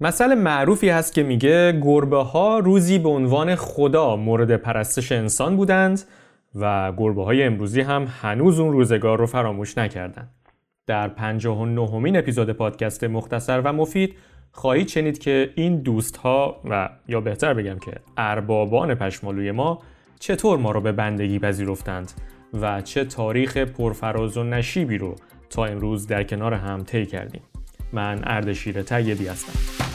مثل معروفی هست که میگه گربه ها روزی به عنوان خدا مورد پرستش انسان بودند و گربه های امروزی هم هنوز اون روزگار رو فراموش نکردند. در 59 همین اپیزود پادکست مختصر و مفید خواهید شنید که این دوست ها و یا بهتر بگم که اربابان پشمالوی ما چطور ما رو به بندگی پذیرفتند و چه تاریخ پرفراز و نشیبی رو تا امروز در کنار هم طی کردیم. من اردشیر تیدی هستم.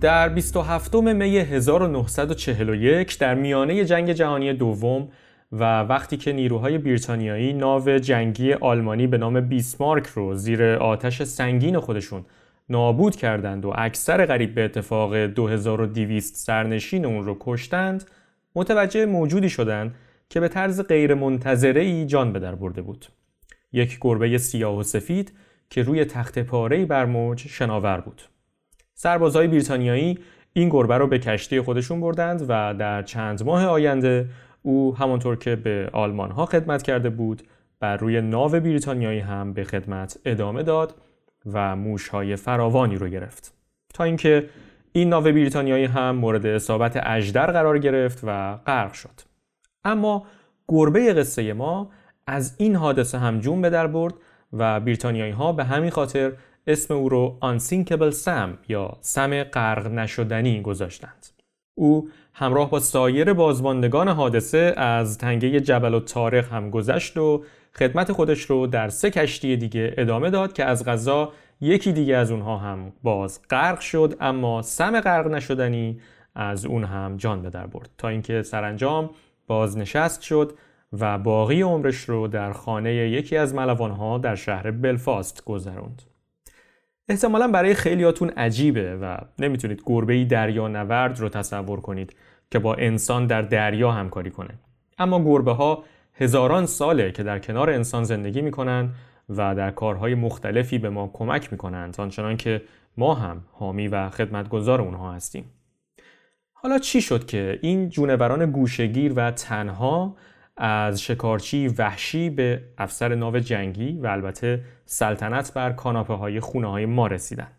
در 27 می 1941 در میانه جنگ جهانی دوم و وقتی که نیروهای بریتانیایی ناو جنگی آلمانی به نام بیسمارک رو زیر آتش سنگین خودشون نابود کردند و اکثر قریب به اتفاق 2200 سرنشین اون رو کشتند متوجه موجودی شدند که به طرز غیر منتظره ای جان به در برده بود. یک گربه سیاه و سفید که روی تخت پاره‌ای بر موج شناور بود. سربازهای بریتانیایی این گربه رو به کشتی خودشون بردند و در چند ماه آینده او همانطور که به آلمان ها خدمت کرده بود بر روی ناو بریتانیایی هم به خدمت ادامه داد و موشهای فراوانی رو گرفت. تا اینکه این ناو بریتانیایی هم مورد اصابت اجدر قرار گرفت و غرق شد. اما گربه قصه ما از این حادثه هم جون به در برد و بریتانیایی ها به همین خاطر اسم او رو Unsinkable سم یا سم غرق نشدنی گذاشتند. او همراه با سایر بازماندگان حادثه از تنگه جبل و تاریخ هم گذشت و خدمت خودش رو در سه کشتی دیگه ادامه داد که از غذا یکی دیگه از اونها هم باز غرق شد اما سم غرق نشدنی از اون هم جان به در برد تا اینکه سرانجام بازنشست شد و باقی عمرش رو در خانه یکی از ملوانها در شهر بلفاست گذروند. احتمالا برای خیلیاتون عجیبه و نمی‌تونید گربه دریا نورد رو تصور کنید که با انسان در دریا همکاری کنه. اما گربه ها هزاران ساله که در کنار انسان زندگی می‌کنن و در کارهای مختلفی به ما کمک می‌کنند آنچنان که ما هم حامی و خدمتگزار اونها هستیم. حالا چی شد که این جونوران گوشگیر و تنها از شکارچی وحشی به افسر ناو جنگی و البته سلطنت بر کاناپه های خونه های ما رسیدن.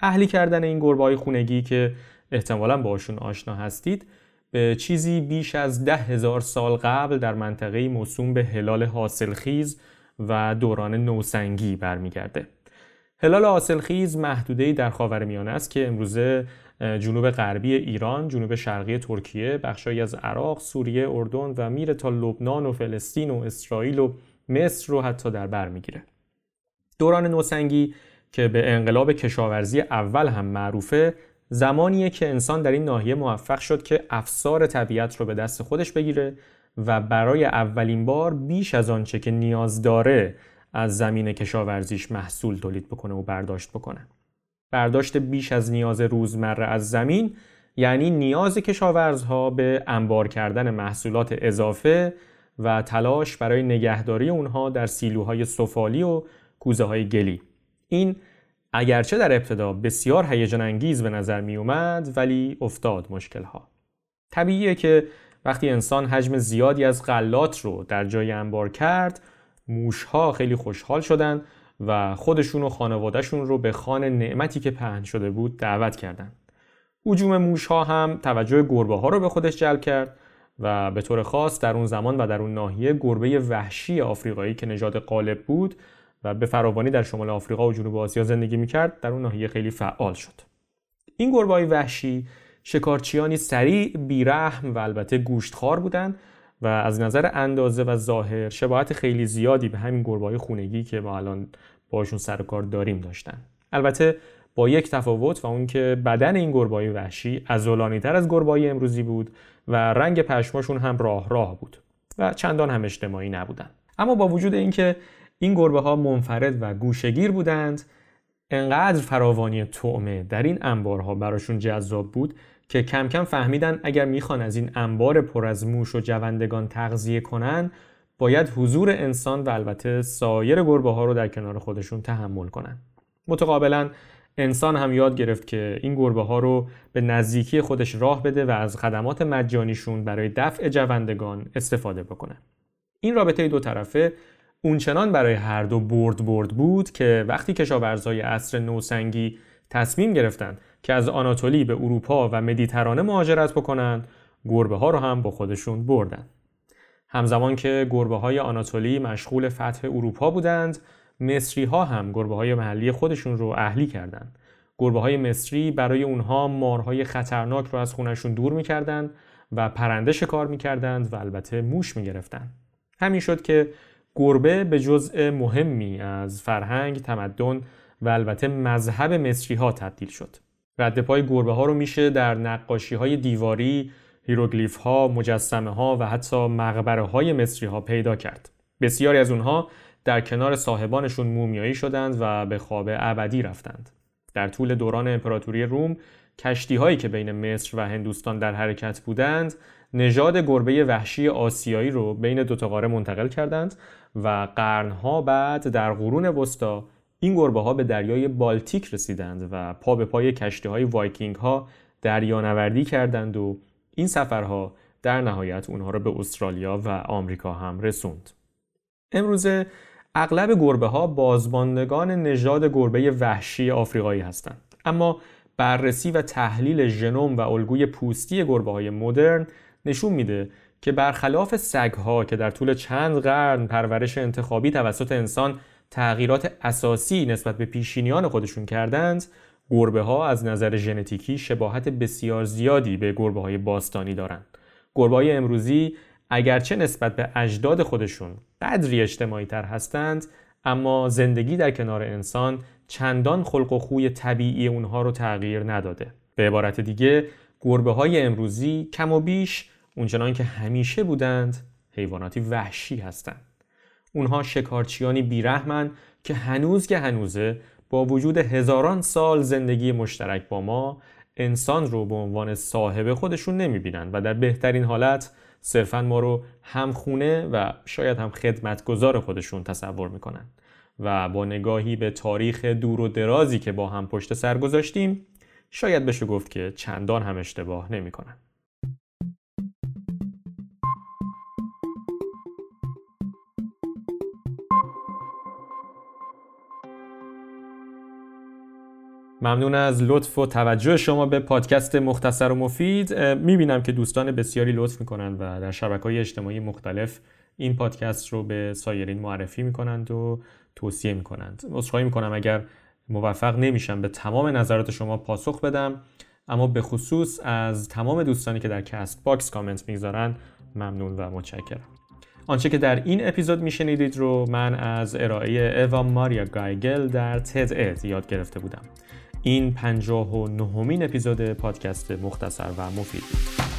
اهلی کردن این گربه های خونگی که احتمالا باشون آشنا هستید به چیزی بیش از ده هزار سال قبل در منطقه موسوم به هلال حاصلخیز و دوران نوسنگی برمیگرده. هلال حاصلخیز محدوده‌ای در خاورمیانه است که امروزه جنوب غربی ایران، جنوب شرقی ترکیه، بخشهایی از عراق، سوریه، اردن و میره تا لبنان و فلسطین و اسرائیل و مصر رو حتی در بر می‌گیره. دوران نوسنگی که به انقلاب کشاورزی اول هم معروفه زمانیه که انسان در این ناحیه موفق شد که افسار طبیعت رو به دست خودش بگیره و برای اولین بار بیش از آنچه که نیاز داره از زمین کشاورزیش محصول تولید بکنه و برداشت بکنه. برداشت بیش از نیاز روزمره از زمین یعنی نیاز کشاورزها به انبار کردن محصولات اضافه و تلاش برای نگهداری اونها در سیلوهای سفالی و کوزه های گلی. این اگرچه در ابتدا بسیار هیجان انگیز به نظر می اومد ولی افتاد مشکل ها طبیعیه که وقتی انسان حجم زیادی از غلات رو در جای انبار کرد موشها خیلی خوشحال شدند و خودشون و خانوادهشون رو به خان نعمتی که پهن شده بود دعوت کردند. حجوم موش ها هم توجه گربه ها رو به خودش جلب کرد و به طور خاص در اون زمان و در اون ناحیه گربه وحشی آفریقایی که نژاد غالب بود و به فراوانی در شمال آفریقا و جنوب آسیا زندگی می‌کرد در اون ناحیه خیلی فعال شد. این گربه وحشی شکارچیانی سریع، بیرحم و البته گوشتخوار بودند و از نظر اندازه و ظاهر شباهت خیلی زیادی به همین گربه‌های خونگی که ما الان باشون سر کار داریم داشتن. البته با یک تفاوت و اون که بدن این گربه‌های وحشی تر از گربه‌های امروزی بود و رنگ پشماشون هم راه راه بود و چندان هم اجتماعی نبودن. اما با وجود اینکه این گربه ها منفرد و گوشگیر بودند انقدر فراوانی طعمه در این انبارها براشون جذاب بود که کم کم فهمیدن اگر می‌خوان از این انبار پر از موش و جوندگان تغذیه کنن باید حضور انسان و البته سایر گربه ها رو در کنار خودشون تحمل کنن متقابلا انسان هم یاد گرفت که این گربه ها رو به نزدیکی خودش راه بده و از خدمات مجانیشون برای دفع جوندگان استفاده بکنه. این رابطه دو طرفه اونچنان برای هر دو برد برد بود که وقتی کشاورزای عصر نوسنگی تصمیم گرفتند که از آناتولی به اروپا و مدیترانه مهاجرت بکنند گربه ها رو هم با خودشون بردن. همزمان که گربه های آناتولی مشغول فتح اروپا بودند مصری ها هم گربه های محلی خودشون رو اهلی کردند. گربه های مصری برای اونها مارهای خطرناک رو از خونشون دور می‌کردند و پرنده شکار می‌کردند و البته موش می‌گرفتند. همین شد که گربه به جزء مهمی از فرهنگ، تمدن و البته مذهب مصری ها تبدیل شد. رد پای گربه ها رو میشه در نقاشی های دیواری، هیروگلیف ها، مجسمه ها و حتی مقبره های مصری ها پیدا کرد. بسیاری از اونها در کنار صاحبانشون مومیایی شدند و به خواب ابدی رفتند. در طول دوران امپراتوری روم کشتی هایی که بین مصر و هندوستان در حرکت بودند نژاد گربه وحشی آسیایی رو بین دو قاره منتقل کردند و قرنها بعد در قرون وسطا این گربه ها به دریای بالتیک رسیدند و پا به پای کشتی های وایکینگ ها دریانوردی کردند و این سفرها در نهایت اونها را به استرالیا و آمریکا هم رسوند. امروزه اغلب گربه ها بازماندگان نژاد گربه وحشی آفریقایی هستند. اما بررسی و تحلیل ژنوم و الگوی پوستی گربه های مدرن نشون میده که برخلاف سگها که در طول چند قرن پرورش انتخابی توسط انسان تغییرات اساسی نسبت به پیشینیان خودشون کردند گربه ها از نظر ژنتیکی شباهت بسیار زیادی به گربه های باستانی دارند. گربه های امروزی اگرچه نسبت به اجداد خودشون قدری اجتماعی تر هستند اما زندگی در کنار انسان چندان خلق و خوی طبیعی اونها رو تغییر نداده. به عبارت دیگه گربه های امروزی کم و بیش اونچنان که همیشه بودند حیواناتی وحشی هستند. اونها شکارچیانی بیرحمن که هنوز که هنوزه با وجود هزاران سال زندگی مشترک با ما انسان رو به عنوان صاحب خودشون نمی‌بینن و در بهترین حالت صرفا ما رو همخونه و شاید هم خدمتگذار خودشون تصور می‌کنن و با نگاهی به تاریخ دور و درازی که با هم پشت سر گذاشتیم شاید بشه گفت که چندان هم اشتباه نمی‌کنن. ممنون از لطف و توجه شما به پادکست مختصر و مفید. می‌بینم که دوستان بسیاری لطف می‌کنند و در شبکه های اجتماعی مختلف این پادکست رو به سایرین معرفی می‌کنند و توصیه می‌کنند. عذرخواهی می‌کنم اگر موفق نمیشم به تمام نظرات شما پاسخ بدم اما به خصوص از تمام دوستانی که در Castbox کامنت می‌گذارن ممنون و متشکرم. آنچه که در این اپیزود میشنیدید رو من از ارائه اوا ماریا گایگل در TED-Ed یاد گرفته بودم. این پنجاه و نهمین اپیزود پادکست مختصر و مفید.